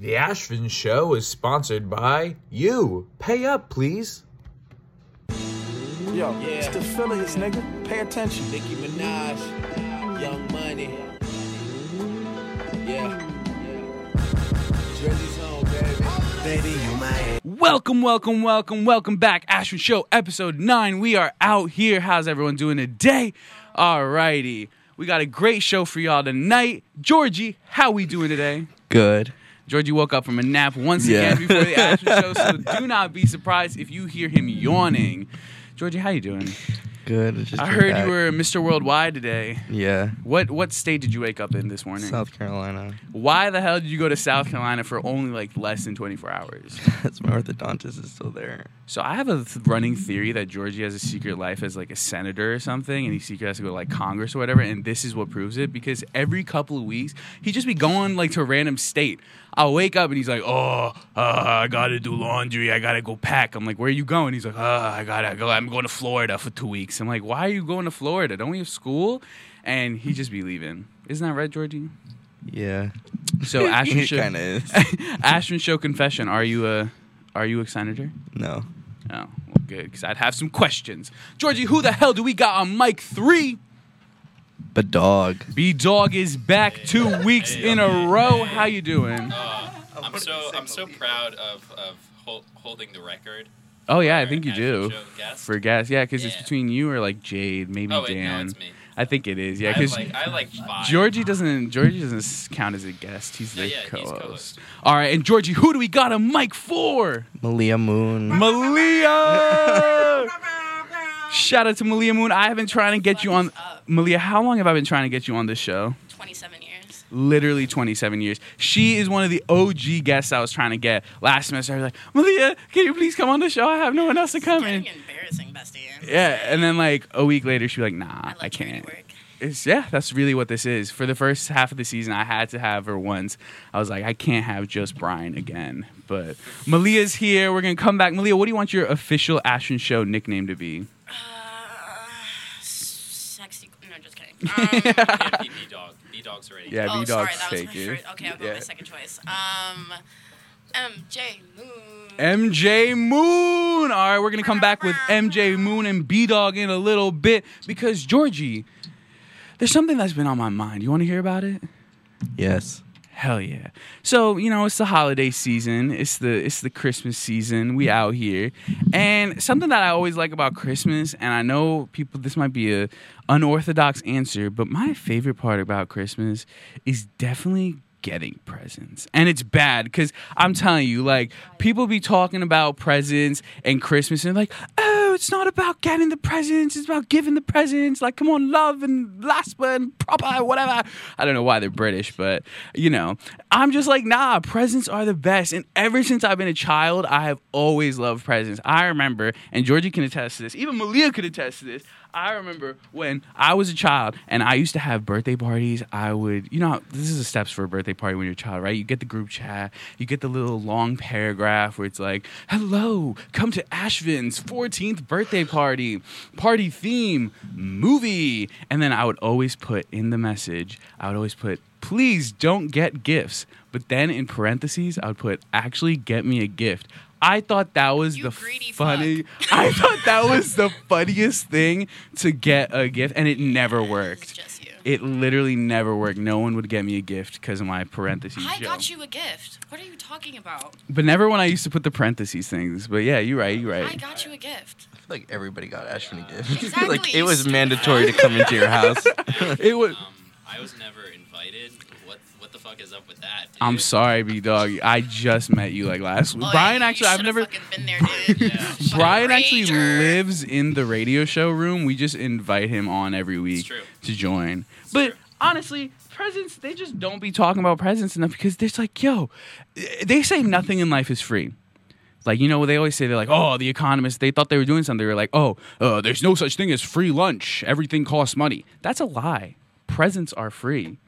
The Ashvin Show is sponsored by you. Pay up, please. Yo, it's the Phillies, nigga. Pay attention. Nicki Minaj, Young Money. Yeah. Jersey's home, baby. Baby, you my Welcome, welcome, welcome, welcome back. Ashvin Show, episode 9. We are out here. How's everyone doing today? Alrighty. We got a great show for y'all tonight. Georgie, how we doing today? Good. Georgie woke up from a nap once Yeah. again before the Ashvin Show, so do not be surprised if you hear him yawning. Georgie, how you doing? Good. Just I heard back. you were Mr. Worldwide today. Yeah. What what state did you wake up in this morning? South Carolina. Why the hell did you go to South Carolina for only like less than 24 hours? That's my orthodontist is still there. So I have a th- running theory that Georgie has a secret life as like a senator or something, and he secret has to go to like Congress or whatever. And this is what proves it because every couple of weeks he just be going like to a random state. I'll wake up and he's like, "Oh, uh, I gotta do laundry. I gotta go pack." I'm like, "Where are you going?" He's like, "Oh, I gotta go. I'm going to Florida for two weeks." I'm like, "Why are you going to Florida? Don't we have school?" And he just be leaving. Isn't that right, Georgie? Yeah. So Ashvin show, kind of. Ashvin show confession. Are you a are you a senator? No. Oh, well, good, because I'd have some questions. Georgie, who the hell do we got on mic three? But dog. B Dog is back two weeks in a row. How you uh, doing? I'm so I'm so proud of of hol- holding the record. Oh yeah, I think you do. Show guest. For gas, yeah, because it's Yeah. between you or like Jade, maybe oh wait, no, Dan. it's me. I think it is. Yeah, I because like I like five. Georgie doesn't Georgie doesn't s- count as a guest. He's Yeah, the yeah, he's co-host. co-host. All right, and Georgie, who do we got a mic for? Maleah Moon. Maleah. Shout out to Maleah Moon. I have been trying to get you on. Maleah, how long have I been trying to get you on this show? 27 years. literally 27 years. She is one of the OG guests I was trying to get last semester. I was like, Maleah, can you please come on the show? I have no one else to come in. Embarrassing, bestie. Yeah, and then like a week later, she'd be like, Nah, I, I, can't. It's yeah, that's really what this is. For the first half of the season, I had to have her once. I was like, I can't have just Brian again. But Maleah's here. We're gonna come back. Maleah, what do you want your official Ashvin Show nickname to be? Uh, sexy. No, just kidding. Um, B dog. B dog's already. Yeah, oh, B sorry, Dog's that was my fake first. Okay, I'll go Yeah. with my second choice. Um, MJ Moon. MJ Moon. All right, we're gonna come back with MJ Moon and B Dog in a little bit because Georgie, there's something that's been on my mind. You want to hear about it? Yes. Hell yeah! So you know it's the holiday season. It's the it's the Christmas season. We out here, and something that I always like about Christmas, and I know people this might be a unorthodox answer, but my favorite part about Christmas is definitely getting presents. And it's bad because I'm telling you, like people be talking about presents and Christmas, and like, oh, it's not about getting the presents. It's about giving the presents. Like, come on, love and laspa and proper, whatever. I don't know why they're British, but you know, I'm just like, nah, presents are the best. And ever since I've been a child, I have always loved presents. I remember, and Georgie can attest to this, even Maleah could attest to this. I remember when I was a child and I used to have birthday parties. I would, you know, this is the steps for a birthday party when you're a child, right? You get the group chat, you get the little long paragraph where it's like, hello, come to Ashvin's 14th birthday party, party theme, movie. And then I would always put in the message, I would always put, please don't get gifts. But then in parentheses, I would put, actually get me a gift. I thought that was You the greedy funny. I thought that was the funniest thing to get a gift, and it never It's worked. just you. It literally never worked. No one would get me a gift because of my parentheses. I joke. got you a gift. What are you talking about? But never when I used to put the parentheses things. But yeah, you're right. You're I right. got you a gift. I feel like everybody got Ashvin a gift. Exactly, like it was mandatory to come into your house. It was. Um, I was never invited. What what the fuck is up with that? Dude? I'm sorry, B dog. I just met you like last week. Oh, Brian, you actually, I've never. been there, dude. Yeah. Brian actually lives in the radio show room. We just invite him on every week to join. but true. honestly, presents, they just don't be talking about presents enough because there's like, yo, they say nothing in life is free. Like, you know, they always say they're like, oh, the economists, they thought they were doing something. They were like, oh, uh, there's no such thing as free lunch. Everything costs money. That's a lie. Presents are free.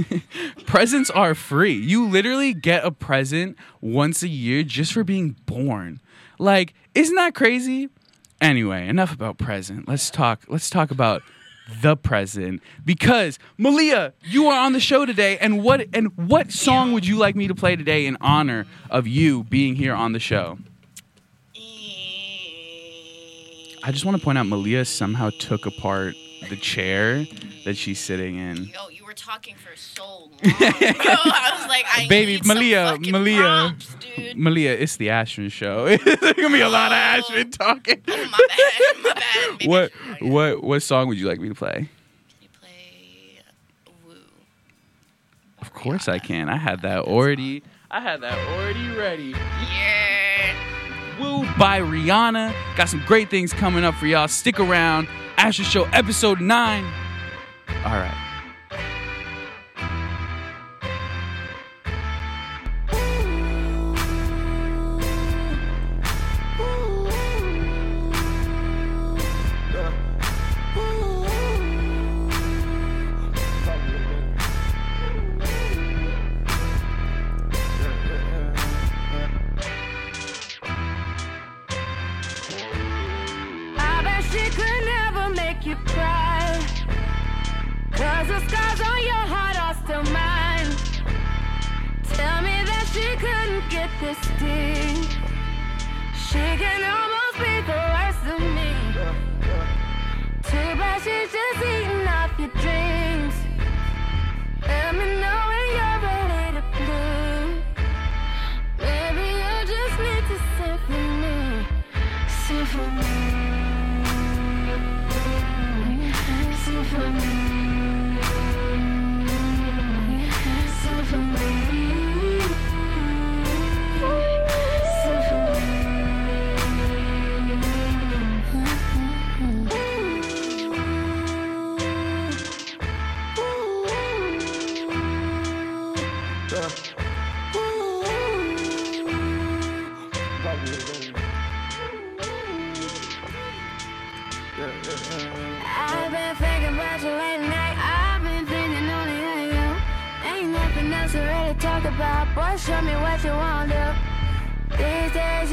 presents are free. You literally get a present once a year just for being born. Like, isn't that crazy? Anyway, enough about present. Let's talk let's talk about the present because Maleah, you are on the show today, and what and what song would you like me to play today in honor of you being here on the show? I just want to point out Maleah somehow took apart the chair that she's sitting in. You were talking for so long. I was like, I Baby, need Maleah, Maleah. prompts, dude. Maleah, it's the Ashvin show. There's gonna be a lot of oh. Ashvin talking. Oh, my bad, my bad. Maybe What I should- what what song would you like me to play? Can you play Woo? Of course I can. I had that already. I had that already ready. Yeah. Woo by Rihanna. Got some great things coming up for y'all. Stick around. Asher Show episode 9. All right.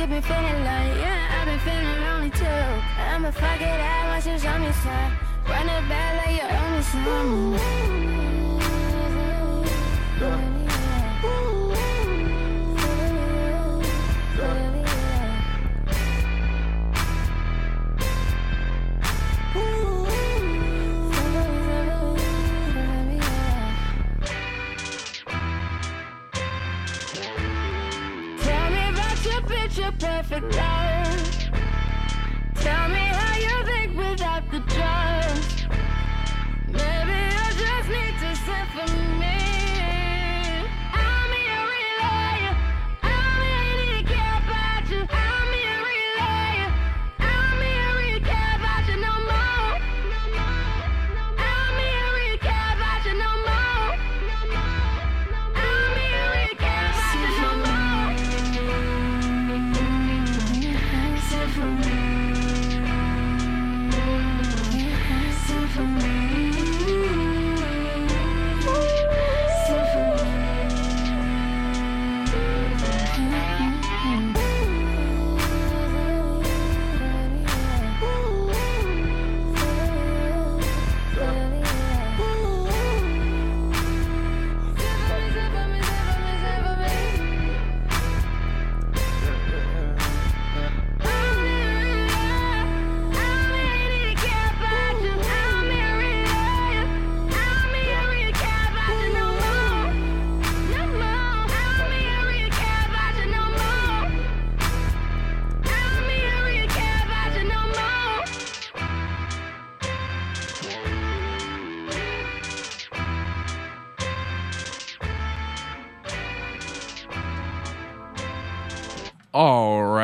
You been feeling like, yeah, I've been feeling lonely too. I'ma fuck it out once you show me some. Run it back like you owe me some.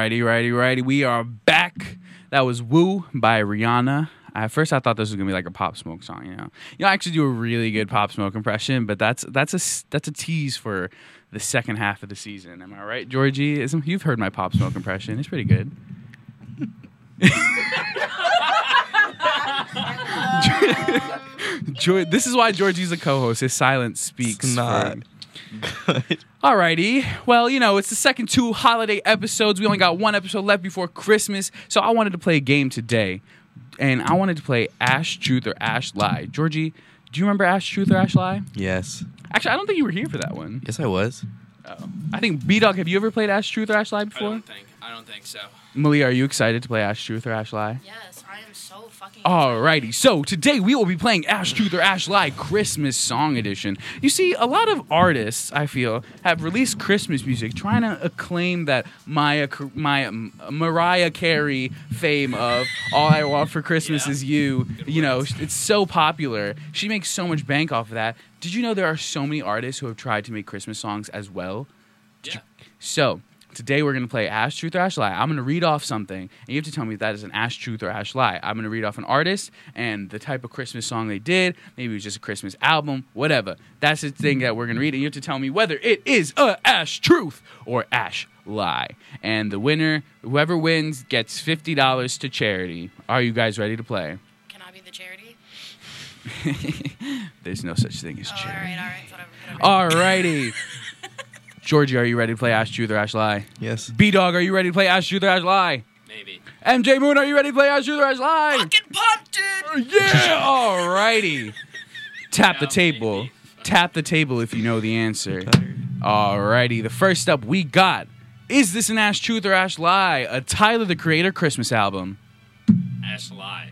Alrighty, righty, righty. We are back. That was Woo by Rihanna. At first, I thought this was gonna be like a Pop Smoke song. You know, you know, I actually do a really good Pop Smoke impression, but that's that's a that's a tease for the second half of the season. Am I right, Georgie? Isn't, you've heard my Pop Smoke impression. It's pretty good. This is why Georgie's a co-host. His silence speaks. It's not for- good. Alrighty. Well, you know, it's the second two holiday episodes. We only got one episode left before Christmas, so I wanted to play a game today. and I wanted to play Ash Truth or Ash Lie. Georgie, do you remember Ash Truth or Ash Lie? Yes. Actually, I don't think you were here for that one. Yes, I was. Oh. I think B Dog. Have you ever played Ash Truth or Ash Lie before? I before? don't think. I don't think so. Malia, are you excited to play Ash Truth or Ash Lie? Yes, I am so fucking. Alrighty, so today we will be playing Ash Truth or Ash Lie Christmas Song Edition. You see, a lot of artists, I feel, have released Christmas music trying to acclaim that Maya, Maya, Mariah Carey fame of All I Want for Christmas Yeah. Is You. You know, it's so popular. She makes so much bank off of that. Did you know there are so many artists who have tried to make Christmas songs as well? Yeah. So today we're gonna play Ash Truth or Ash Lie. I'm gonna read off something, and you have to tell me if that is an Ash Truth or Ash Lie. I'm gonna read off an artist and the type of Christmas song they did. Maybe it was just a Christmas album, whatever. That's the thing that we're gonna read, and you have to tell me whether it is a Ash Truth or Ash Lie. And the winner, whoever wins, gets fifty dollars to charity. Are you guys ready to play? Can I be the charity? There's no such thing as Oh, charity. right, all right, whatever. whatever. Alrighty. Georgie, are you ready to play Ash Truth or Ash Lie? Yes. B Dog, are you ready to play Ash Truth or Ash Lie? Maybe. MJ Moon, are you ready to play Ash Truth or Ash Lie? Fucking pumped, dude. Uh, yeah! Alrighty. Tap the table. maybe. Tap the table if you know the answer. Alrighty. The first up we got Is This an Ash Truth or Ash Lie? A Tyler the Creator Christmas album. Ash lie.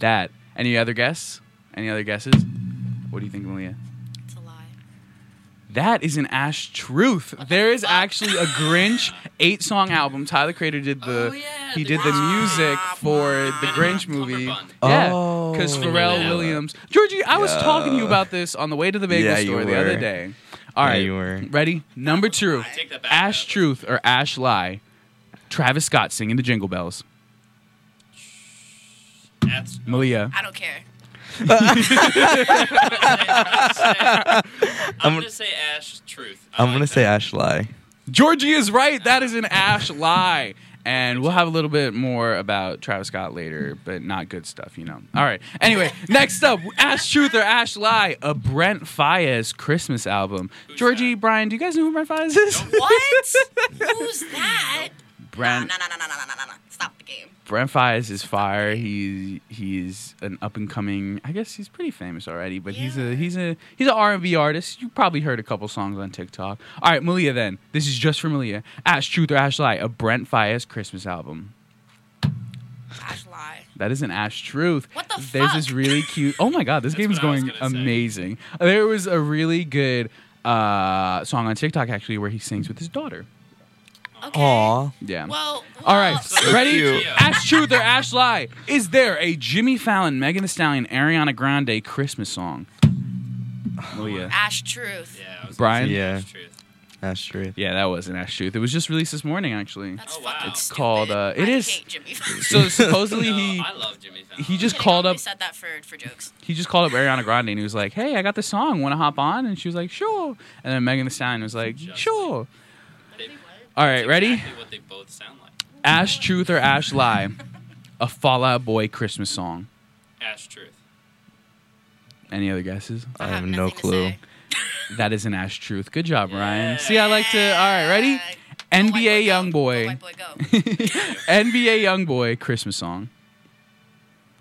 That. Any other guess? Any other guesses? What do you think, Maleah? It's a lie. That is an Ash Truth. There is actually a Grinch eight song album. Tyler Creator did the Oh, yeah, he the did the Grinch music for the Grinch movie. Yeah, Oh. because I didn't Pharrell. Williams. Georgie, I was Yeah. talking to you about this on the way to the bagel Yeah, you store the other were. day. All Yeah, you were. ready? Number two, take that back. Ash though. Truth or Ash Lie. Travis Scott singing the Jingle Bells. That's, Maleah. I don't care. I'm gonna say Ash truth. I I'm like gonna that. say Ash Lie. Georgie is right. That is an Ash lie. And we'll have a little bit more about Travis Scott later, but not good stuff, you know. All right. Anyway, next up, Ash Truth or Ash Lie, a Brent Faiyaz Christmas album. Who's Georgie, that? Brian, do you guys know who Brent Faiyaz is? What? Who's that? Brent No, no, no, no, no, no, no, no. Stop the game. Brent Faiyaz is fire. He's he's an up and coming. I guess he's pretty famous already, but he's Yeah. a he's a he's an R and B artist. You probably heard a couple songs on TikTok. All right, Maleah. Then this is just for Maleah. Ash Truth or Ash Lie, a Brent Faiyaz Christmas album. Ash lie. That is an Ash Truth. What the There's fuck? this really cute. Oh my god, this That's game is what I was going gonna say. amazing. There was a really good uh, song on TikTok actually where he sings with his daughter. Okay. Aw. Yeah. Well. All right, So ready? Ash Truth or Ash Lie? Is there a Jimmy Fallon, Megan Thee Stallion, Ariana Grande Christmas song? Oh yeah, Ash truth. Yeah. I was Brian? Gonna say Yeah. Ash truth. Ash Truth. Yeah, that was an Ash Truth. It was just released this morning actually. That's Oh, wow. fucking It's stupid. called, uh, it I is- Hate Jimmy. So supposedly No, he I love Jimmy Fallon. he just Kidding, called I up only said that for for jokes. he just called up Ariana Grande and he was like, "Hey, I got the song. Want to hop on?" And she was like, "Sure." And then Megan Thee Stallion was like, Just "Sure." They- All that's right, ready? Exactly what they both sound like. Ash Truth or Ash Lie? A Fall Out Boy Christmas song. Ash truth. Any other guesses? I have no nothing to clue. say. That is an Ash Truth. Good job, Ryan. Yeah. See, I like to. All right, ready? Uh, go white NBA Young. Boy. Boy, go. NBA Young Boy Christmas song.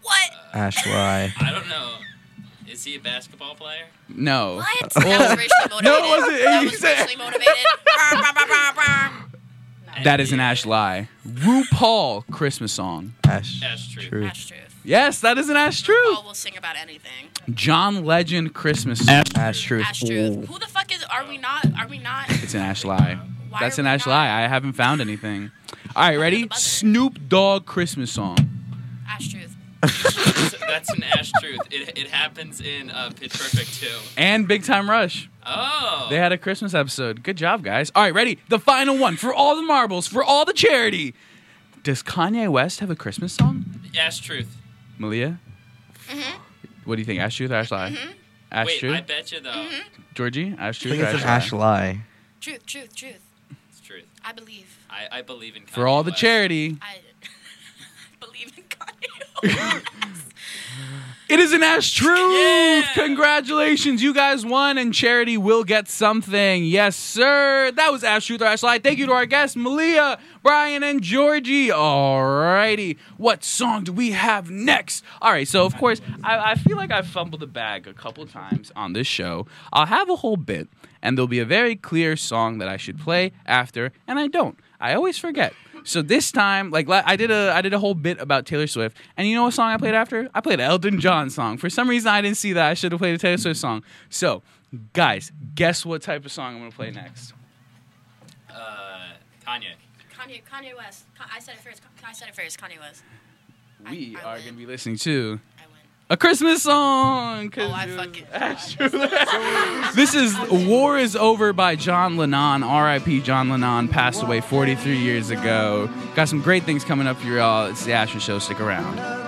what? Ash Lie. I don't know. Is he a basketball player? No. What? that was racially motivated. No, it wasn't. That was racially motivated. Brr, brr, brr, brr, brr. That is an Ash Lie. RuPaul Christmas song. Ash, Ash Truth. Truth. Ash truth. Yes, that is an Ash Truth. Paul will sing about anything. John Legend Christmas song. Ash Truth. Ash truth. Ooh. Who the fuck is? Are we not? Are we not? It's an Ash Lie. Why That's an Ash not- Lie. I haven't found anything. All right, ready? Snoop Dogg Christmas song. Ash truth. That's, that's an Ash truth. It, it happens in uh, Pitch Perfect 2. And Big Time Rush. Oh. They had a Christmas episode. Good job, guys. All right, ready? The final one for all the marbles, for all the charity. Does Kanye West have a Christmas song? Ash truth. Maleah? Mm-hmm. What do you think? Ash Truth or Ash Lie? Mm-hmm. Ash Wait, Truth? I bet you though. Mm-hmm. Georgie? Ash I Truth think or it's Ash, Ash Lie? Lie. Truth. Truth. Truth. It's truth. I believe. I, I believe in For Kanye all the West. charity. I believe in Kanye. It is an Ash Truth. Congratulations, you guys won, and charity will get something. Yes, sir. That was Ash Truth or Ash Lie. Thank you to our guests, Maleah, Brian, and Georgie. Alrighty, what song do we have next? All right, so of course, I, I feel like I've fumbled the bag a couple times on this show. I'll have a whole bit, and there'll be a very clear song that I should play after, and I don't. I always forget. So this time, like I did a I did a whole bit about Taylor Swift, and you know what song I played after? I played an Elton John song. For some reason, I didn't see that. I should have played a Taylor Swift song. So, guys, guess what type of song I'm gonna play next? Uh, Kanye. Kanye, Kanye West. I said it first. Ka- I said it first. Kanye West. We I are win. gonna be listening to I win. A Christmas song. Oh, I fuck it fucking. This is "War Is Over" by John Lennon. R.I.P. John Lennon passed away 43 years ago. Got some great things coming up for y'all. It's the Ashvin Show. Stick around.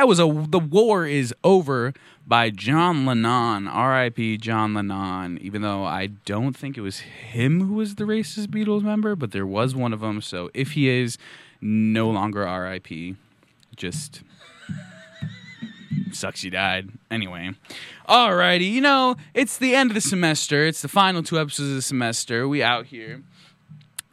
That was a The War is Over by John Lennon. R.I.P. John Lennon. Even though I don't think it was him who was the racist Beatles member, but there was one of them. So if he is, no longer R.I.P. Just sucks he died. Anyway. Alrighty, you know, it's the end of the semester. It's the final two episodes of the semester. We out here.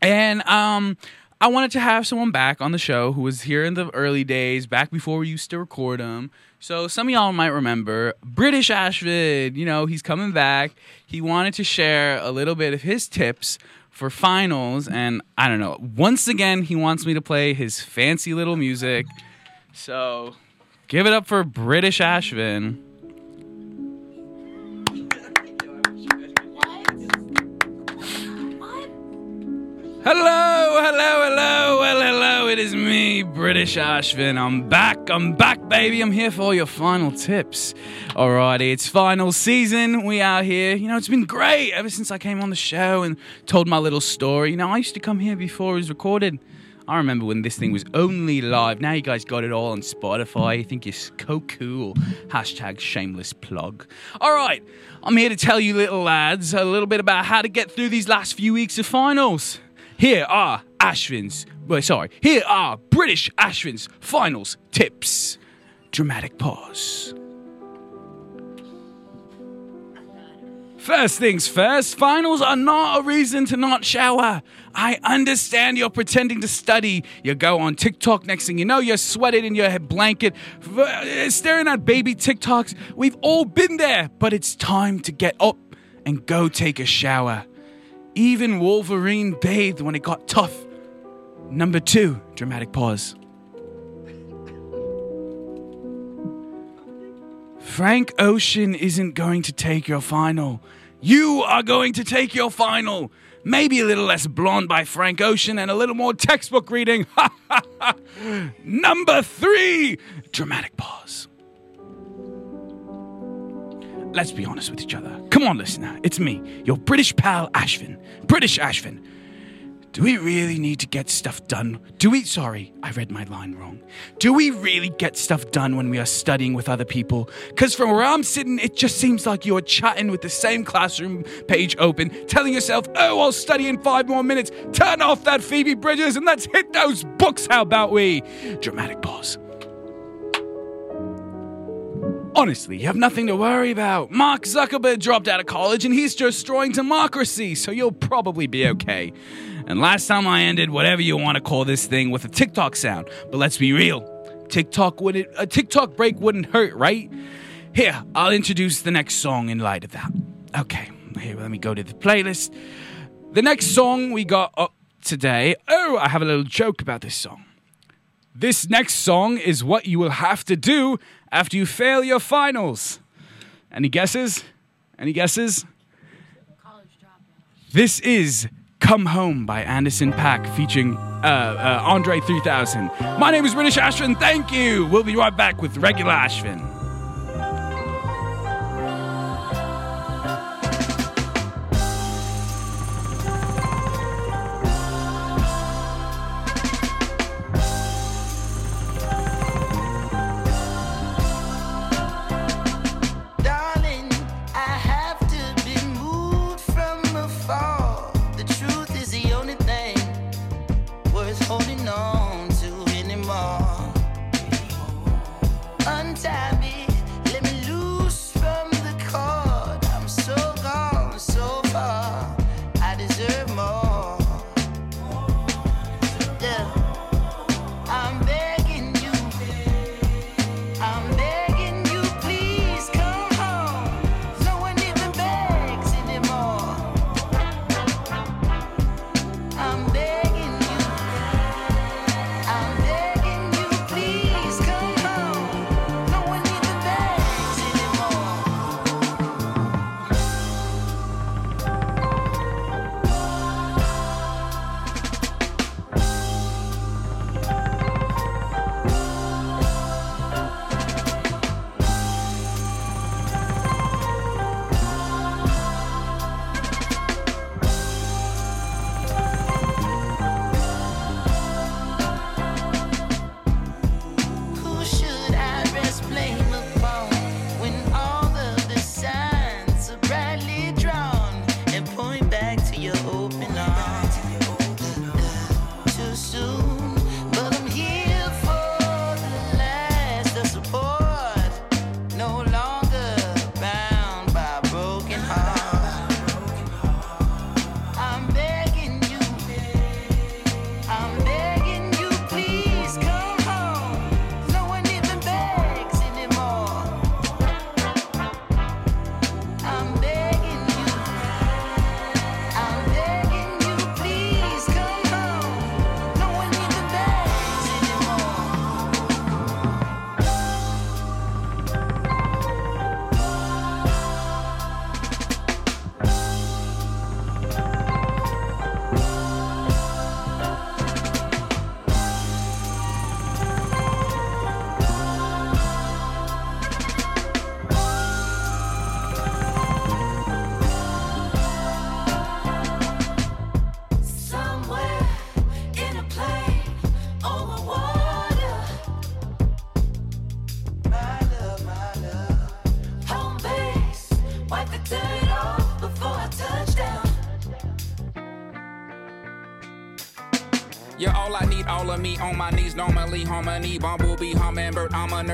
And um I wanted to have someone back on the show who was here in the early days, back before we used to record them. So some of y'all might remember British Ashvin. You know, he's coming back. He wanted to share a little bit of his tips for finals, and I don't know. Once again, he wants me to play his fancy little music. So give it up for British Ashvin. Hello, hello, hello, well, hello. It is me, British Ashvin. I'm back, I'm back, baby. I'm here for your final tips. Alrighty, it's final season. We are here. You know, it's been great ever since I came on the show and told my little story. You know, I used to come here before it was recorded. I remember when this thing was only live. Now you guys got it all on Spotify. You think you're so cool. Hashtag shameless plug. All right, I'm here to tell you little lads a little bit about how to get through these last few weeks of finals. Here are Ashvin's, well, sorry, here are British Ashvin's finals tips. Dramatic pause. First things first, finals are not a reason to not shower. I understand you're pretending to study. You go on TikTok, next thing you know, you're sweated in your blanket, staring at baby TikToks. We've all been there, but it's time to get up and go take a shower. Even Wolverine bathed when it got tough. Number two, dramatic pause. Frank Ocean isn't going to take your final. You are going to take your final. Maybe a little less blonde by Frank Ocean and a little more textbook reading. Number three, dramatic pause. Let's be honest with each other. Come on, listener. It's me, your British pal Ashvin. British Ashvin. Do we really need to get stuff done? Do we, sorry, I read my line wrong. Do we really get stuff done when we are studying with other people? Because from where I'm sitting, it just seems like you're chatting with the same classroom page open, telling yourself, oh, I'll study in five more minutes. Turn off that Phoebe Bridgers and let's hit those books. How about we? Dramatic pause. Honestly, you have nothing to worry about. Mark Zuckerberg dropped out of college and he's destroying democracy, so you'll probably be okay. And last time I ended whatever you want to call this thing with a TikTok sound, but let's be real. TikTok would a TikTok break wouldn't hurt, right? Here, I'll introduce the next song in light of that. Okay, here, let me go to the playlist. The next song we got up today. Oh, I have a little joke about this song. This next song is what you will have to do after you fail your finals. Any guesses? Any guesses? This is Come Home by Anderson .Paak featuring uh, uh, Andre 3000. My name is British Ashvin. Thank you. We'll be right back with regular Ashvin.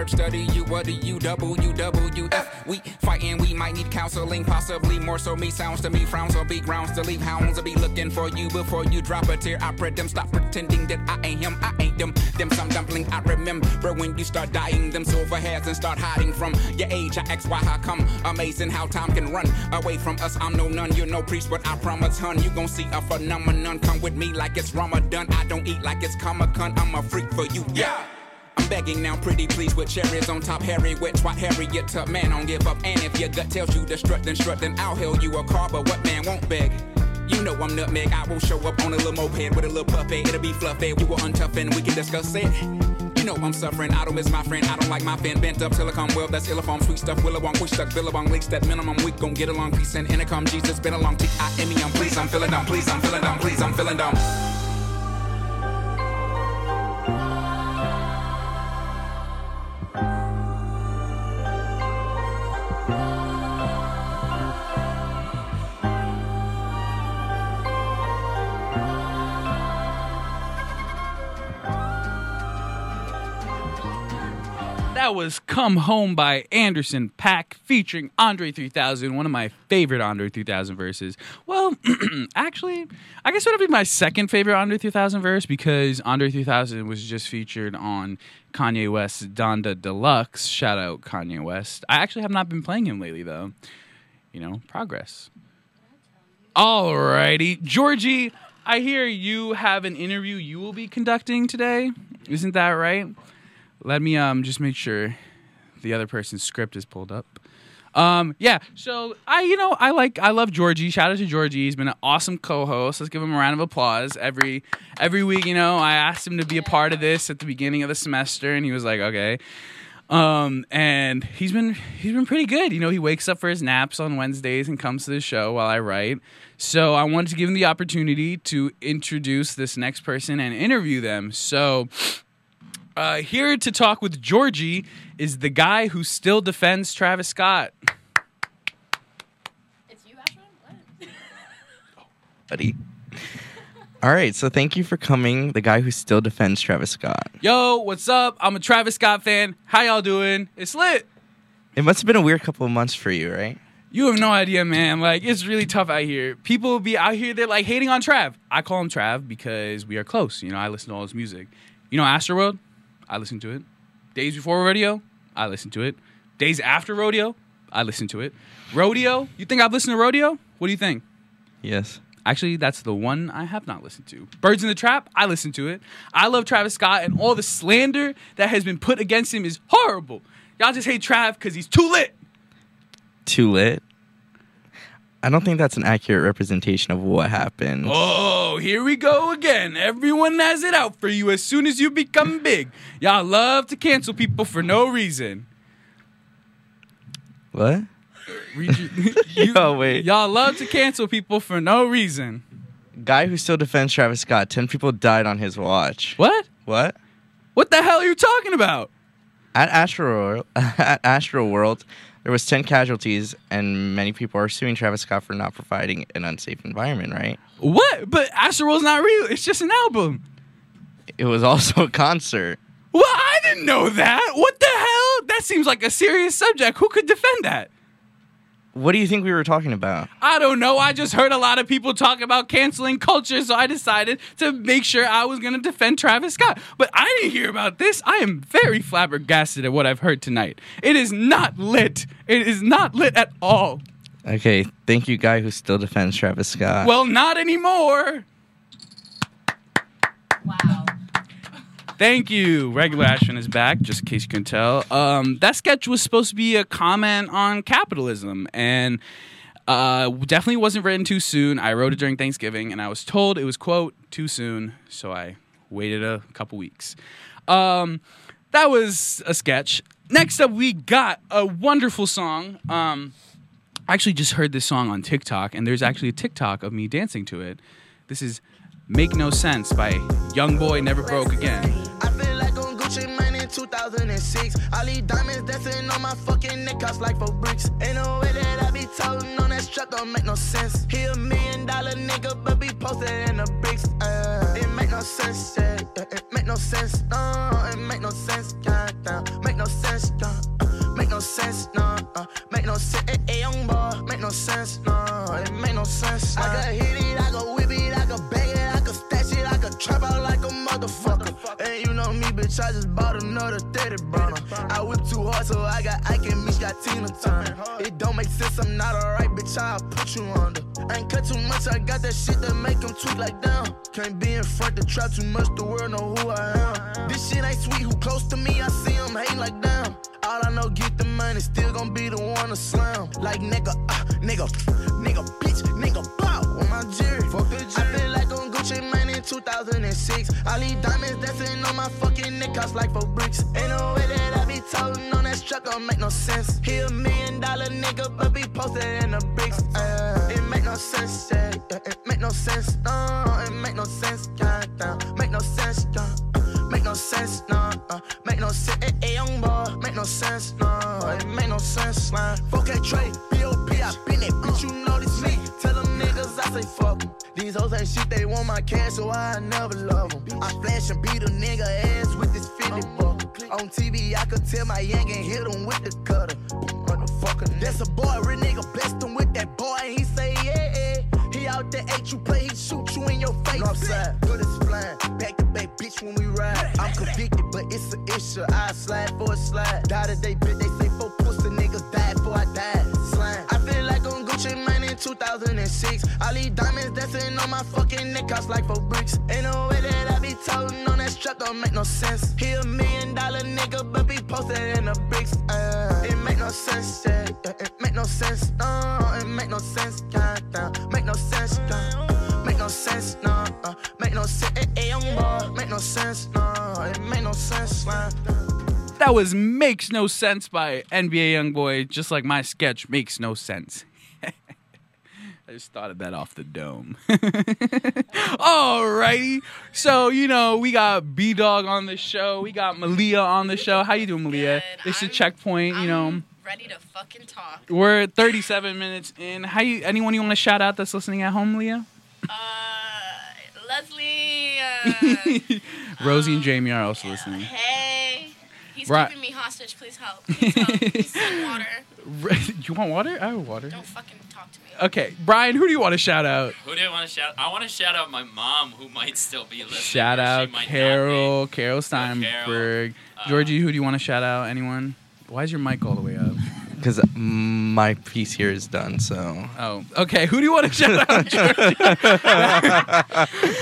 Nerd, study you. What do you double, you double, you F? We fighting, we might need counseling, possibly more so me. Sounds to me, frowns will be grounds to leave. Hounds will be looking for you before you drop a tear. I pray them stop pretending that I ain't him, I ain't them. Them some dumpling I remember when you start dying, them silver hairs and start hiding from your age. I ask why how come? Amazing how time can run away from us. I'm no nun, you're no priest, but I promise, hun, you gon' see a phenomenon. Come with me like it's Ramadan. I don't eat like it's Comic Con. I'm a freak for you, yeah. I'm begging now, pretty please, with cherries on top. Harry, wet twat, Harriet tub. Man, don't give up. And if your gut tells you to strut, then strut, then I'll hail you a car. But what man won't beg? You know I'm nutmeg. I will show up on a little moped with a little puppet. It'll be fluffy. We will untough and we can discuss it. You know I'm suffering. I don't miss my friend. I don't like my fan bent up come well. That's illifom, sweet stuff. Willowong, push stuck, billabong, leaks that minimum. We gon' get along. Peace and intercom. Jesus been along. I'm pleased. I'm feeling dumb. Please, I'm feeling dumb. Please, I'm feeling dumb. Was Come Home by Anderson .Paak featuring Andre 3000, one of my favorite Andre 3000 verses. Well, actually, I guess it would be my second favorite Andre 3000 verse because Andre 3000 was just featured on Kanye West's Donda Deluxe. Shout out Kanye West. I actually have not been playing him lately, though. You know, progress. Alrighty. Georgie, I hear you have an interview you will be conducting today. Isn't that right? Let me um just make sure the other person's script is pulled up. Um, yeah, so I, you know, I like, I love Georgie. Shout out to Georgie. He's been an awesome co-host. Let's give him a round of applause. Every every week, you know, I asked him to be a part of this at the beginning of the semester, and he was like, okay. Um, and he's been he's been pretty good. You know, he wakes up for his naps on Wednesdays and comes to the show while I write. So I wanted to give him the opportunity to introduce this next person and interview them. So uh, here to talk with Georgie is the guy who still defends Travis Scott. It's you, Ashvin? What? buddy. All right, so thank you for coming. The guy who still defends Travis Scott. Yo, what's up? I'm a Travis Scott fan. How y'all doing? It's lit. It must have been a weird couple of months for you, right? You have no idea, man. Like it's really tough out here. People will be out here. They're like hating on Trav. I call him Trav because we are close. You know, I listen to all his music. You know, Astroworld. I listen to it. Days before rodeo. I listen to it. Days after rodeo. I listen to it. Rodeo. You think I've listened to rodeo? What do you think? Yes. Actually, that's the one I have not listened to. Birds in the Trap, I listen to it. I love Travis Scott, and all the slander that has been put against him is horrible. Y'all just hate Trav because he's too lit. Too lit. I don't think that's an accurate representation of what happened. Oh, here we go again. Everyone has it out for you as soon as you become big. Y'all love to cancel people for no reason. What? You- you- Yo, wait. Y'all love to cancel people for no reason. Guy who still defends Travis Scott. Ten people died on his watch. What? What? What the hell are you talking about? At Astro at Astro World, there was ten casualties, and many people are suing Travis Scott for not providing an unsafe environment. Right? What? But Astroworld's not real. It's just an album. It was also a concert. Well, I didn't know that. What the hell? That seems like a serious subject. Who could defend that? What do you think we were talking about? I don't know. I just heard a lot of people talk about canceling culture, so I decided to make sure I was going to defend Travis Scott. But I didn't hear about this. I am very flabbergasted at what I've heard tonight. It is not lit. It is not lit at all. Okay, thank you, guy who still defends Travis Scott. Well, not anymore. Wow. Thank you. Regular Ashvin is back, just in case you can tell. Um, that sketch was supposed to be a comment on capitalism, and uh, definitely wasn't written too soon. I wrote it during Thanksgiving, and I was told it was quote too soon, so I waited a couple weeks. Um, that was a sketch. Next up, we got a wonderful song. Um, I actually just heard this song on TikTok, and there's actually a TikTok of me dancing to it. This is "Make No Sense" by Young Boy Never Broke Again. I feel like on Gucci Mane 2006. All these diamonds dancing on my fucking neck, cost like four bricks. Ain't no way that I be toting on that strap, don't make no sense. He a million dollar nigga, but be posted in the bricks. Uh, it make no sense, yeah. yeah, It make no sense, no. It make no sense, goddamn. Make no sense, yeah. uh, Make no sense, no. uh, Make no sense, eh, eh, young boy. Make no sense, no. It make no sense. I can hit it, I can whip it, trap out like a motherfucker. And you know me, bitch, I just bought another 30 burner. I whip too hard, so I got Ike and Meech got Tina Turner. It don't make sense, I'm not alright, bitch, I'll put you under. I ain't cut too much, I got that shit that make them tweak like down. Can't be in front to trap too much, the world know who I am. This shit ain't sweet, who close to me, I see him hating like damn. All I know, get the money, still gon' be the one to slam. Like nigga, uh, nigga, nigga, bitch, nigga, bow on my jury. Fuck the jury. 2006. All these diamonds dancing on my fucking neck, cost like four bricks. Ain't no way that I be toting on that truck, don't make no sense. He a million dollar nigga, but be posted in the bricks. Uh, it make no sense, yeah, yeah, It make no sense, no, it make no sense, goddamn. Make no sense, yeah. uh, Make no sense, no, uh, make no sense, eh, eh, young boy, make no sense, no, it make no sense, man. 4K trade, These hoes ain't shit, they want my cash, so I never love them. I flash and beat a nigga ass with this 50 buck. On TV, I could tell my yank and hit him with the cutter. Motherfucker, that's a boy, real nigga blessed him with that boy, and he say, yeah, yeah. He out there, ate you play, he shoot you in your face. Northside, put a spline, back to back, bitch, when we ride. I'm convicted, but it's an issue. I slide for a slide. Die today, bitch, they say four pussy niggas died before I died. 2006. All these diamonds dancing on my fucking neck, cost like four bricks. Ain't no way that I be toting on that strap, don't make no sense. He a million dollar nigga, but be posted in the bricks. Uh, it make no sense, yeah, yeah, It make no sense, no. It make no sense, goddamn. Make no sense, yeah. Make no sense, no. Uh, make no sense, eh, eh, young boy. Make no sense, no. It make no sense, man. That was Makes No Sense by NBA Youngboy, just like my sketch makes no sense. I just thought of that off the dome. Alrighty. So, you know, we got B dawg on the show. We got Maleah on the show. How you doing, Maleah? It's a checkpoint, you know. Ready to fucking talk. We're 37 minutes in. How you anyone you want to shout out that's listening at home, Leah? Uh, Leslie. Uh, Rosie and Jamie are also listening. hey. He's Right. keeping me hostage. Please help. Please help. Please water. you want water? I have water. Don't fucking talk to me. Okay, Brian, who do you want to shout out? Who do I want to shout? I want to shout out my mom, who might still be listening. Shout out might Carol, Carol Carol. Steinberg. Uh, Georgie, who do you want to shout out? Anyone? Why is your mic all the way up? Because my piece here is done, so. Oh, okay. Who do you want to shout out, Georgie?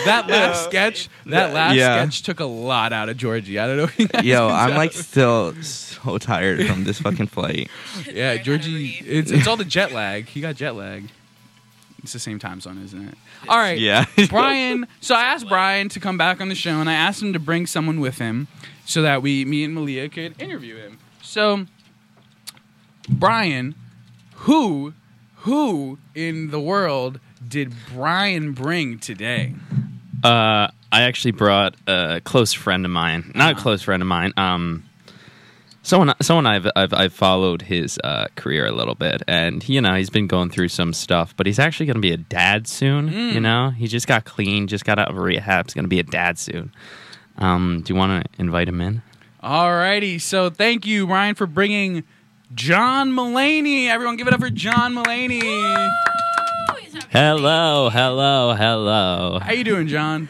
that last sketch, that last Yeah. sketch took a lot out of Georgie. I don't know. If you guys Yo, can I'm tell. like still so tired from this fucking flight. yeah, Georgie. It's it's all the jet lag. He got jet lag. It's the same time zone, isn't it? All right. Yeah. Brian. So I asked Brian to come back on the show, and I asked him to bring someone with him so that we, me and Maleah, could interview him. So, Brian, who, who in the world did Brian bring today? Uh, I actually brought a close friend of mine, not a close friend of mine. Um, someone, someone I've I've, I've followed his uh, career a little bit, and you know he's been going through some stuff, but he's actually going to be a dad soon. You know, he just got clean, just got out of rehab. He's going to be a dad soon. Um, do you want to invite him in? All righty. So thank you, Brian, for bringing John Mulaney. Everyone, give it up for John Mulaney. Hello, hello, hello. How you doing, John?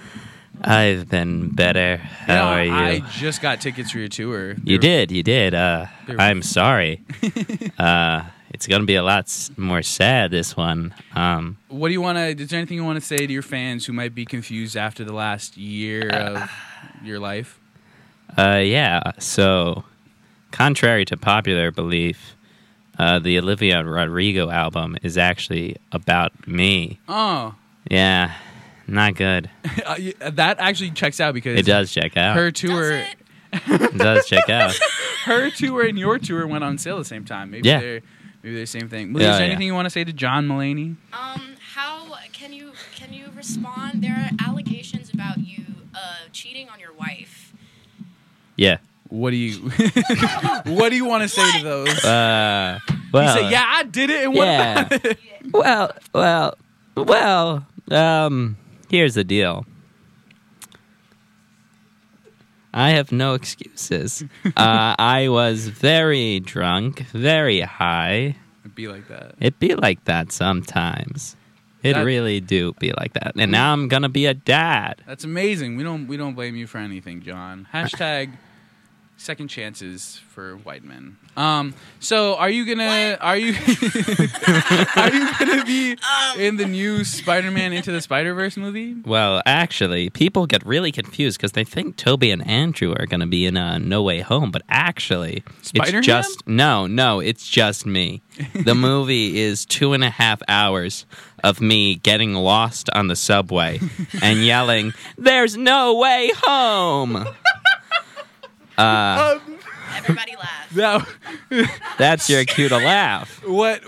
I've been better. How know, are you? I just got tickets for your tour. You did, you did. Uh, I'm sorry. uh, it's gonna be a lot s- more sad this one. Um, What do you want to? Is there anything you want to say to your fans who might be confused after the last year of your life? uh, yeah. So, contrary to popular belief, uh, the Olivia Rodrigo album is actually about me. Oh, Yeah, not good. Uh, y- that actually checks out because It does check out. Her tour, It does check out. her tour, and your tour went on sale at the same time. Maybe Yeah. they're maybe they're the same thing. Yeah, is there yeah. anything you want to say to John Mulaney? Um, how can you can you respond? There are allegations about you uh, cheating on your wife. Yeah. What do you What do you want to say to those? Uh, you well, say, yeah, I did it, and what Yeah. about it? well, well, well. Um, here's the deal. I have no excuses. uh, I was very drunk, very high. It'd be like that. It'd be like that sometimes. It That- really do be like that. And now I'm gonna be a dad. That's amazing. We don't we don't blame you for anything, John. Hashtag second chances for white men. Um. So are you gonna are you are you gonna be in the new Spider-Man Into the Spider-Verse movie? Well, actually, people get really confused because they think Tobey and Andrew are gonna be in a No Way Home, but actually, Spider-Man? it's just no, no, it's just me. the movie is two and a half hours of me getting lost on the subway and yelling, "There's no way home." Uh, Everybody laugh. That, that's your cue to laugh. what?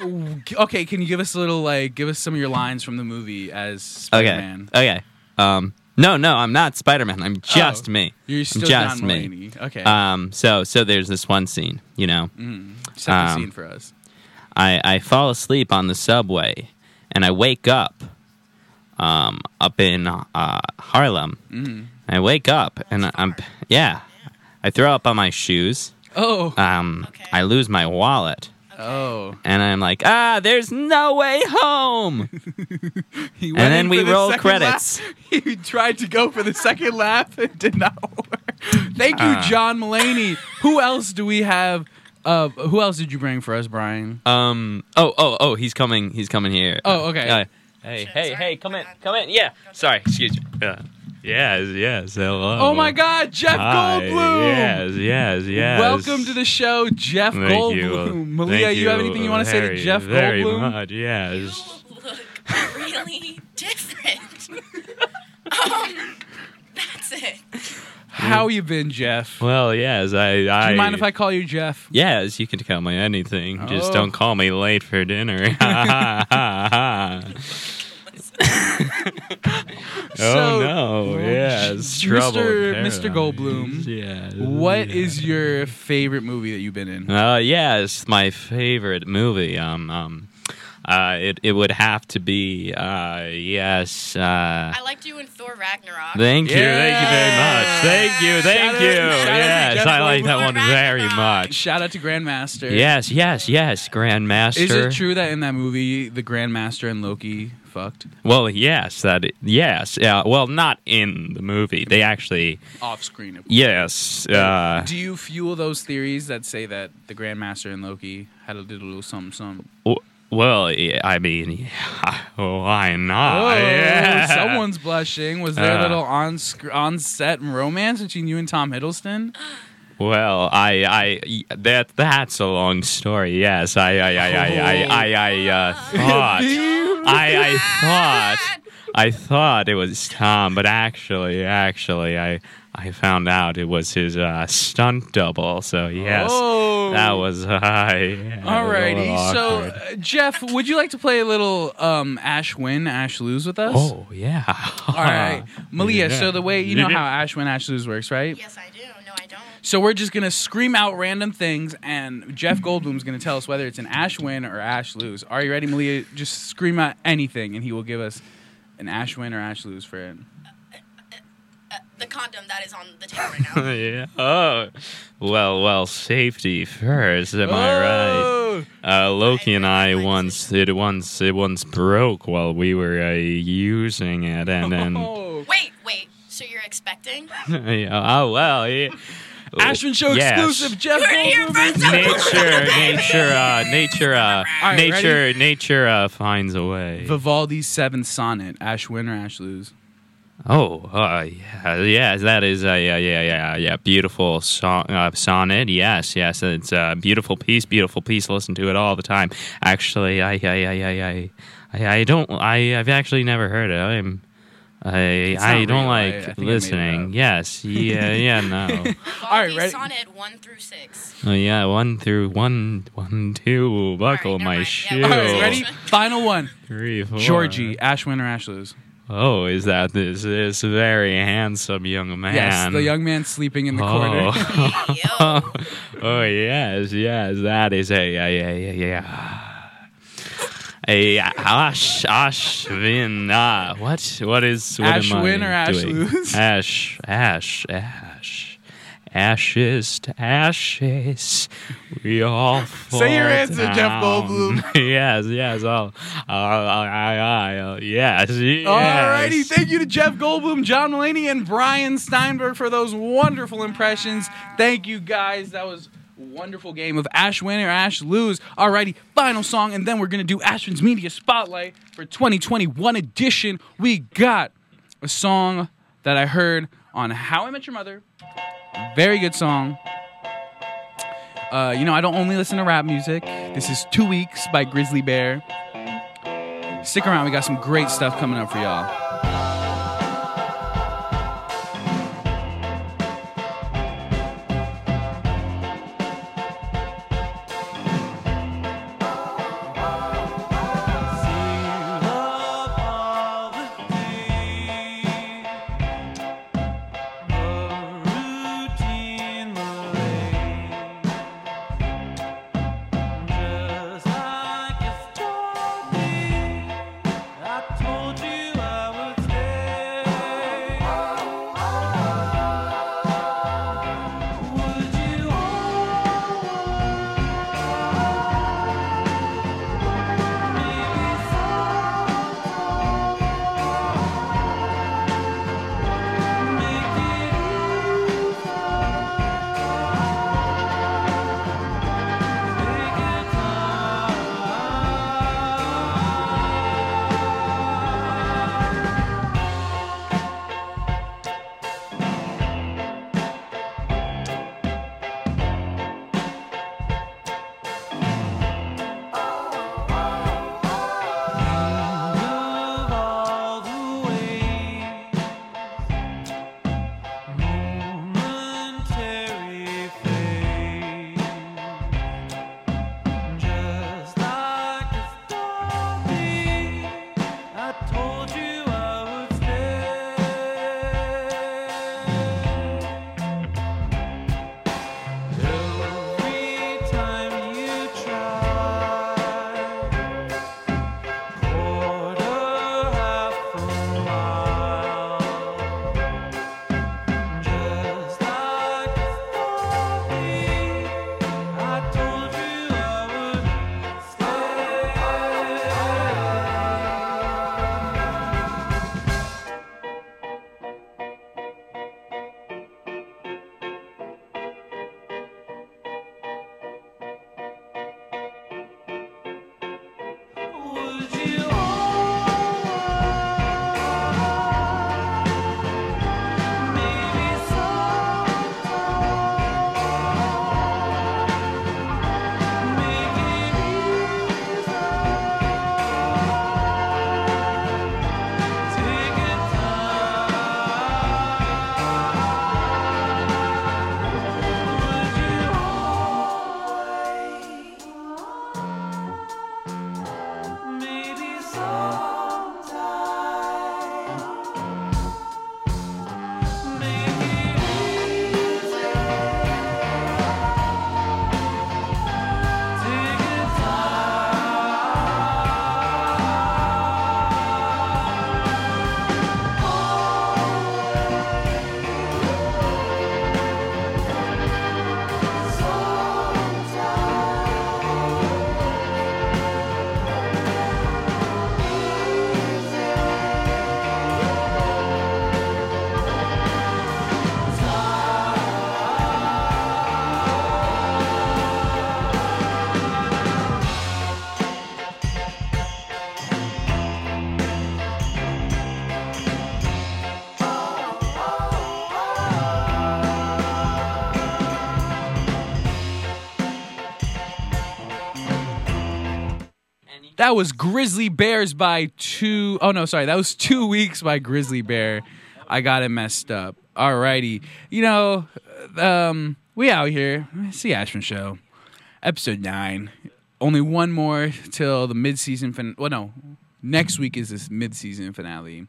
Okay, can you give us a little like give us some of your lines from the movie as Okay. Spider-Man? Okay. Um. No, no, I'm not Spider Man. I'm just Oh, me. You're I'm still just John me. Mulaney. Okay. Um. So, so there's this one scene. You know, Mm. Set the um, scene for us. I I fall asleep on the subway, and I wake up. Um, up in uh, Harlem. Mhm. I wake up and I'm yeah. I throw up on my shoes. Oh. Um, I lose my wallet. Oh. And I'm like, ah, there's no way home. He and then we the roll credits. laugh. He tried to go for the second laugh. And it did not work. Thank you, Ah. John Mulaney. Who else do we have? Uh, who else did you bring for us, Brian? Um. Oh. Oh. Oh. He's coming. He's coming here. Oh, okay. Uh, hey. Hey. Hey. Come in. Come in. Yeah. Sorry. Excuse me. Yes. Yes. Hello. Oh my God, Jeff Hi, Goldblum! Yes. Yes. Yes. Welcome to the show, Jeff Thank Goldblum. you. Maleah, Thank you, have anything you want to say to Jeff very Goldblum? much. Yes. Really different. um, that's it. How you been, Jeff? Well, yes. I. I Do you mind if I call you Jeff? Yes, you can call me anything. Just Oh. don't call me late for dinner. So, oh no! Yes, trouble. Mr. in Mr. paradise. Goldblum. Yes. What is your favorite movie that you've been in? Uh, yes, my favorite movie. Um, um, uh, it it would have to be. Uh, yes. Uh, I liked you in Thor Ragnarok. thank you, thank you very much. Thank you, thank Shout you. out Yes, Jeff I like that Goldblum. one very much. Shout out to Grandmaster. Yes, yes, yes, Grandmaster. Is it true that in that movie the Grandmaster and Loki fucked Well, yes, that yes. Yeah, well, not in the movie. They actually off screen? of- yes. Uh, Do you fuel those theories that say that the Grandmaster and Loki had a little something something? Well, yeah, I mean, yeah, why not? Oh, Yeah. someone's blushing. Was there a Uh. little on sc- on set romance between you and Tom Hiddleston? Well, I, I, that that's a long story. Yes, I, I, I, I, I, I, I uh, thought, I, I thought, I thought it was Tom, but actually, actually, I, I found out it was his uh, stunt double. So yes, Oh. that was. Uh, yeah, Alrighty. a So, uh, Jeff, would you like to play a little um, Ash win, Ash lose with us? oh yeah. All right, Maleah. Yeah. So the way you know how Ash win, Ash lose works, right? Yes, I do. No, I don't. So we're just gonna scream out random things, and Jeff Goldblum's gonna tell us whether it's an Ash win or Ash lose. Are you ready, Maleah? Just scream out anything, and he will give us an Ash win or Ash lose for it. The condom that is on the table right now. yeah. Oh, well, well, safety first. Am Oh! I right? Uh, Loki and I once it once it once broke while we were uh, using it, and then Oh. wait, wait. So you're expecting? yeah, oh well, yeah. Ashvin Show Yes. exclusive, Jeff You heard it here Goldblum. first. Nature, nature, uh, nature, uh, right, nature, nature uh, finds a way. Vivaldi's Seventh Sonnet. Ash win or Ash lose? Oh, uh, yeah, yes, that is a yeah, yeah, yeah, yeah, beautiful song, uh, sonnet. Yes, yes, it's a beautiful piece, beautiful piece. Listen to it all the time. Actually, I, I, I, I, I, I, I don't. I, I've actually never heard it. I'm. I, I don't real. I- I like I listening. Yes, yeah, yeah, no. right, Vivaldi's ready? sonnet one through six. oh yeah, one through one, one, two. Buckle never my mind. shoe. Yeah, All right, ready? Final one. Three, four. Georgie, Ash win or Ash lose? Oh, is that this this very handsome young man? Yes, the young man sleeping in the corner. Oh. oh yes, yes, that is a a a a, a Ash Ashwin. Uh, what what is what am Ashwin I or Ash lose? Ash Ash Ash. Ashes to ashes. We all fall Say your answer, Jeff. Goldblum. yes, yes. Oh, uh, I, I, I, yes, yes. Alrighty, thank you to Jeff Goldblum, John Mulaney, and Brian Steinberg for those wonderful impressions. Thank you guys. That was a wonderful game of Ash win or Ash lose. Alrighty, final song, and then we're gonna do Ashvin's Media Spotlight for 2021 edition. We got a song that I heard on How I Met Your Mother. Very good song. Uh, you know, I don't only listen to rap music. This is Two Weeks by Grizzly Bear. Stick around, we got some great stuff coming up for y'all. That was Grizzly Bears by two oh no, sorry, that was two weeks by Grizzly Bear. I got it messed up. Alrighty. You know, um, we out here. It's the Ashvin Show. Episode nine. Only one more till the midseason fin well no. Next week is this midseason finale.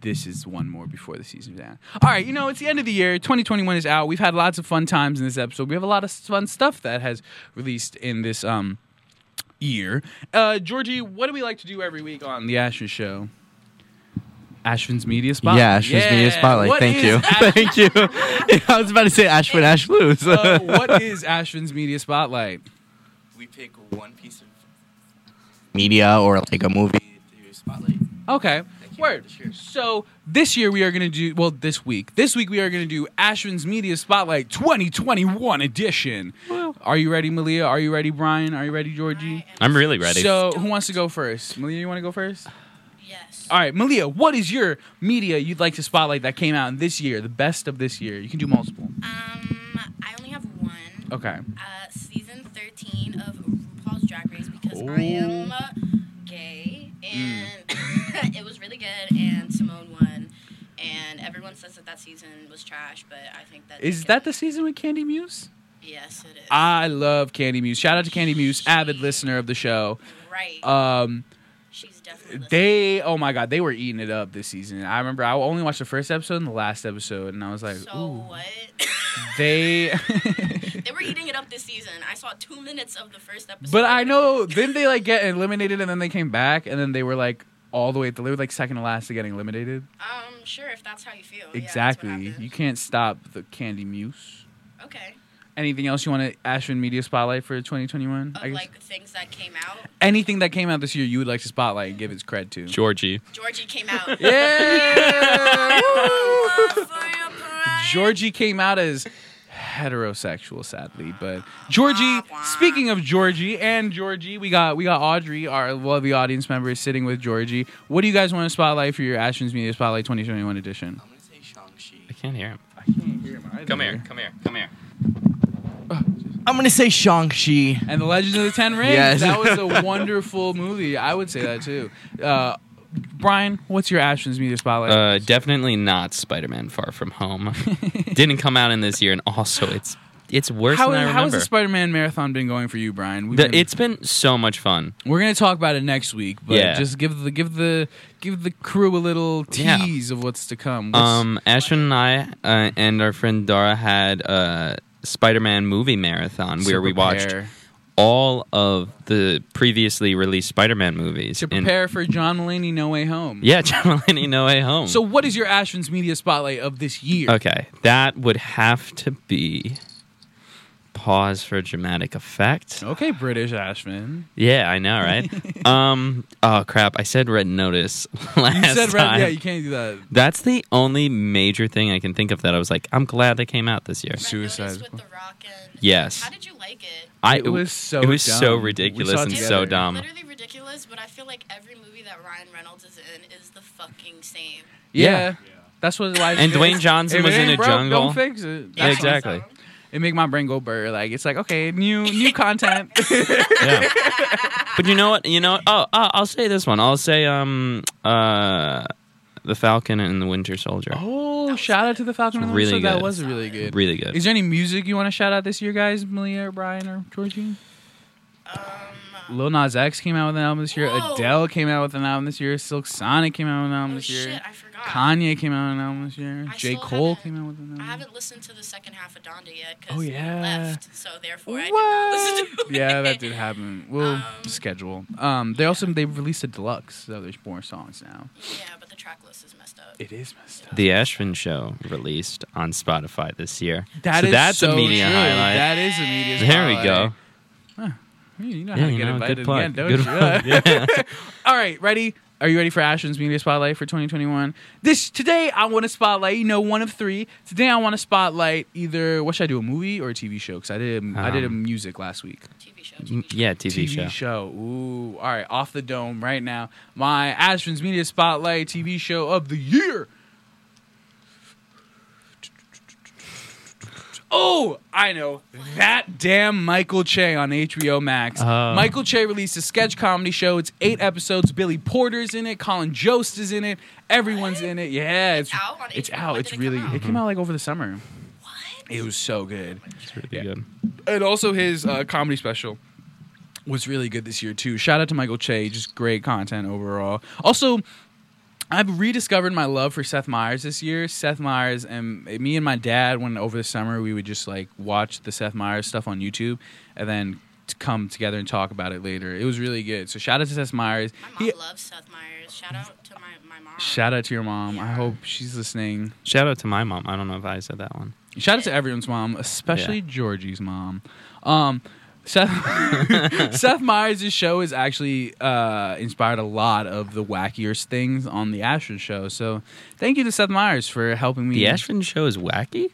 This is one more before the season's out. All right, you know, it's the end of the year. 2021 is out. We've had lots of fun times in this episode. We have a lot of fun stuff that has released in this um year. Uh, Georgie, what do we like to do every week on the Ashvin Show? Ashvin's Media Spotlight. Yeah, Ashvin's Media Spotlight. What Thank you. Ash- Thank you. I was about to say Ashwin Ash Blues. Uh, what is Ashvin's Media Spotlight? we pick one piece of media or like a movie to spotlight. Okay. Word. So this year we are going to do well. This week, this week we are going to do Ashvin's Media Spotlight 2021 edition. Are you ready, Maleah? Are you ready, Brian? Are you ready, Georgie? I'm really ready. So who wants to go first? Maleah, you want to go first? Yes. All right, Maleah. What is your media you'd like to spotlight that came out in this year, the best of this year? You can do multiple. Um, I only have one. Okay. Uh, season 13 of RuPaul's Drag Race because I am uh, gay and it was really good and Simone won. And everyone says that that season was trash, but I think that Is that the season with Kandy Muse? yes, it is. I love Kandy Muse. Shout out to Kandy Muse, avid listener of the show. right. Um, She's definitely. they, oh my god, they were eating it up this season. I remember I only watched the first episode and the last episode, and I was like, so ooh, what? they. they were eating it up this season. I saw two minutes of the first episode. but I know, then they like get eliminated, and then they came back, and then they were like all the way. They were like second to last to getting eliminated. Um, sure, if that's how you feel. Yeah, that's what exactly. happened. you can't stop the Kandy Muse. Okay. Anything else you want to Ashvin Media Spotlight for 2021? Of like things that came out. anything that came out this year you would like to spotlight and give its cred to. Georgie. Georgie came out. Yeah. Georgie came out as heterosexual, sadly, but Georgie. Speaking of Georgie and Georgie, we got we got Audrey, our lovely audience member, is sitting with Georgie. What do you guys want to spotlight for your Ashvin's Media Spotlight 2021 edition? I'm gonna say Shang-Chi. I can't hear him. I can't hear him either. Come here. Come here. Come here. I'm gonna say Shang-Chi. And the Legend of the Ten Rings. Yes. That was a wonderful movie. I would say that too. Uh, Brian, what's your Ashvin's Media Spotlight? Uh, definitely not Spider-Man: Far From Home. Didn't come out in this year, and also it's it's worse how, than I how has the Spider-Man marathon been going for you, Brian? The- been- it's been so much fun. We're gonna talk about it next week, but Yeah. just give the give the give the crew a little Yeah. tease of what's to come. What's- Um, Ashvin and I uh, and our friend Dara had a Spider-Man movie marathon where we watched all of the previously released Spider-Man movies. to And- prepare for John Mulaney No Way Home. yeah, John Mulaney, No Way Home. So, what is your Ashvin's Media Spotlight of this year? okay, that would have to be pause for dramatic effect. Okay, British Ashvin. Yeah, I know, right? um, oh crap! I said Red Notice last You said time. red, yeah, you can't do that. That's the only major thing I can think of that I was like, I'm glad they came out this year. Suicide. With the Rock and Yes. How did you like it? I It was so it was so dumb. We ridiculous and together. so dumb. Literally ridiculous, but I feel like every movie that Ryan Reynolds is in is the fucking same. Yeah, Yeah. that's what life And is. Dwayne Johnson was in ain't a broke, jungle. Don't fix it. Yeah, That's what- exactly. It make my brain go burr. Like it's like okay, new new content. Yeah. but you know what? You know. What? Oh, oh, I'll say this one. I'll say um uh, the Falcon and the Winter Soldier. oh, shout out to the Falcon and the Really Winter Soldier. That was really good. Really good. Is there any music you want to shout out this year, guys? Maleah or Brian or Georgie? Lil Nas X came out with an album this year. Um, Whoa. Adele came out with an album this year. Silk Sonic came out with an album Oh this year. shit, I forgot. Kanye came out with an album this year. I J. Cole came out with an album. I haven't listened to the second half of Donda yet because Oh, he yeah. left, so therefore I did not listen to it. yeah, that did happen. We'll Um, schedule. Um, they also they released a deluxe, so there's more songs now. Yeah, but the track list is messed up. It is messed up. The Ashvin Show released on Spotify this year. That so is that's so a media true. highlight. That is a media. Highlight. There we spotlight. go. You know Yeah, how to you get know, invited good plug. again, don't Good you? plug, yeah. All right, ready? Are you ready for Ashvin's Media Spotlight for 2021? This today I want to spotlight, you know, one of three. Today I want to spotlight either what should I do, a movie or a TV show? Because I did I did a Um, music last week. TV show. Mm, Yeah, TV, TV show. TV, show. Ooh, all right, off the dome right now. My Ashvin's Media Spotlight TV show of the year. Oh, I know. That damn Michael Che on HBO Max. Oh. Michael Che released a sketch comedy show. It's eight episodes. Billy Porter's in it. Colin Jost is in it. Everyone's in it. Yeah, it's, It's out on It's HBO? out. It's it really. out? It came out like over the summer. What? It was so good. It's really Yeah. good. And also his uh, comedy special was really good this year too. Shout out to Michael Che, just great content overall. Also, I've rediscovered my love for Seth Meyers this year. Seth Meyers and me and my dad, when over the summer we would just like watch the Seth Meyers stuff on YouTube, and then t- come together and talk about it later. It was really good. So shout out to Seth Meyers. My He- mom loves Seth Meyers. Shout out to my, my mom. Shout out to your mom. I hope she's listening. Shout out to my mom. I don't know if I said that one. Shout out to everyone's mom, especially Georgie's mom. Um, Seth, Seth Meyers' show has actually uh, inspired a lot of the wackiest things on the Ashvin show. So thank you to Seth Meyers for helping me. The Ashvin show is wacky.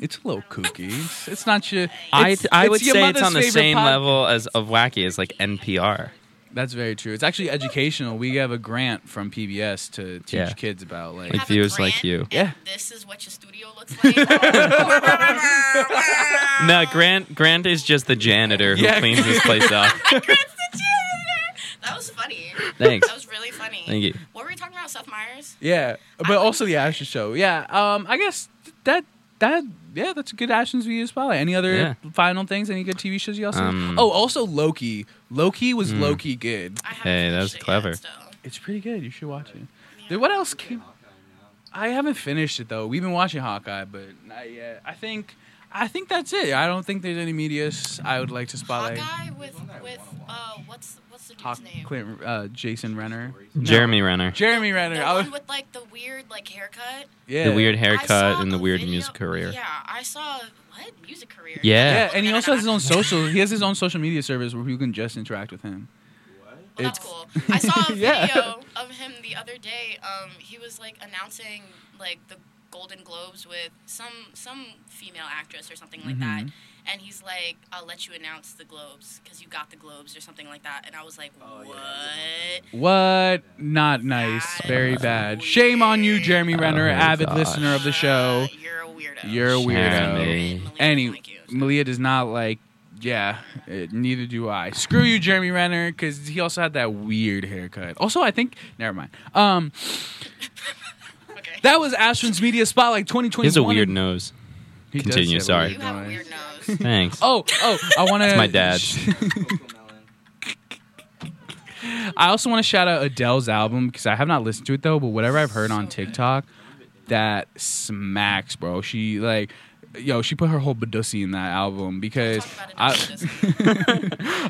It's a little kooky. It's, it's not your. I it's- I would say it's on the same pod- level as of wacky as like NPR. That's very true. It's actually educational. We have a grant from PBS to teach Yeah. kids about like, Like viewers like you. Yeah. This is what your studio looks like. No, Grant Grant is just the janitor who Yeah. cleans this place up. that was funny. Thanks. That was really funny. Thank you. What were we talking about, Seth Meyers? Yeah, but also the Ashvin show. Yeah, um, I guess that that yeah, that's a good Ashvin's Video Spotlight. Any other Yeah. final things? Any good TV shows you also? Um, oh, also Loki. Loki was Mm. Loki good. Hey, that was clever. It's pretty good. You should watch it. Dude, what else came? I haven't finished it though. We've been watching Hawkeye, but not yet. I think I think that's it. I don't think there's any medias I would like to spotlight. Hawkeye with with uh what's what's the dude's Hawk, name? Clint, uh, Jason Renner. Jeremy Renner. Jeremy Renner. The I was, one with like the weird like haircut. yeah. The weird haircut and the a weird video- music career. Yeah, I saw what music career. Yeah. Yeah, and he also has his own social. He has his own social media service where people can just interact with him. Well, that's cool. I saw a Yeah. video of him the other day. Um, he was like announcing like the Golden Globes with some some female actress or something like that, Mhm. and he's like, "I'll let you announce the Globes because you got the Globes or something like that." And I was like, "What?" What? Not nice. Very bad. Shame on you, Jeremy Renner, Oh, avid gosh. listener of the show. You're a weirdo. You're a weirdo. Jeremy. Any Maleah does not like. Yeah, uh, neither do I. Screw you, Jeremy Renner, because he also had that weird haircut. Also, I think. Never mind. Um, that was Ashvin's Media Spotlight 2021. He has a weird nose. He does Continue. have a Sorry. You have a weird nose. Thanks. Oh, oh, I want to. It's my dad. I also want to shout out Adele's album because I have not listened to it though, but whatever I've heard on TikTok, that smacks, bro. She like, yo, she put her whole Badussy in that album because I,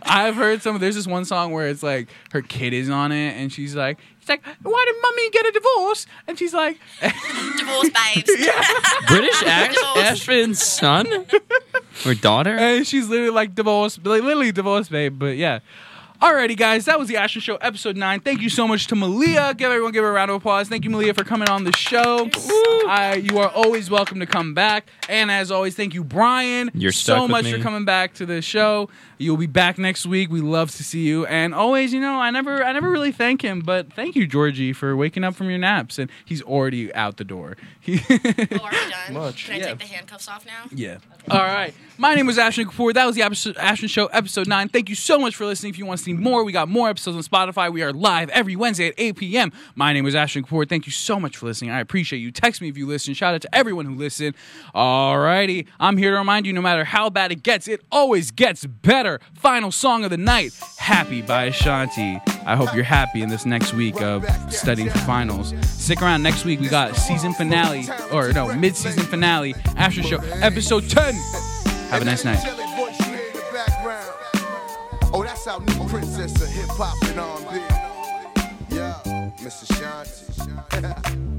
I've heard some. There's this one song where it's like her kid is on it, and she's like, she's like, why did mommy get a divorce? And she's like, Divorce babes. British Ash- Ashton's son or daughter? and she's literally like divorce, like literally divorce, babe. But yeah. Alrighty, guys, that was the Ashvin Show, episode nine. Thank you so much to Maleah. Give everyone give her a round of applause. Thank you, Maleah, for coming on the show. Uh, you are always welcome to come back. And as always, thank you, Brian. You're so stuck with much me. for coming back to the show. You'll be back next week. We love to see you. And always, you know, I never, I never really thank him, but thank you, Georgie, for waking up from your naps. And he's already out the door. He- Oh, are we done? Much. Can I Yeah. take the handcuffs off now? Yeah. All right. My name was Ashvin Kapoor. That was the Ashvin Show, episode 9. Thank you so much for listening. If you want to see more, we got more episodes on Spotify. We are live every Wednesday at 8 p.m. My name is Ashvin Kapoor. Thank you so much for listening. I appreciate you. Text me if you listen. Shout out to everyone who listened. All righty. I'm here to remind you no matter how bad it gets, it always gets better. Final song of the night Happy by Ashanti. I hope you're happy in this next week of studying for finals. Stick around next week. We got season finale, or no, mid season finale, After Show, episode 10. Have a nice night. That's our new princess of hip hop and R&B. Yeah, Miss Ashanti.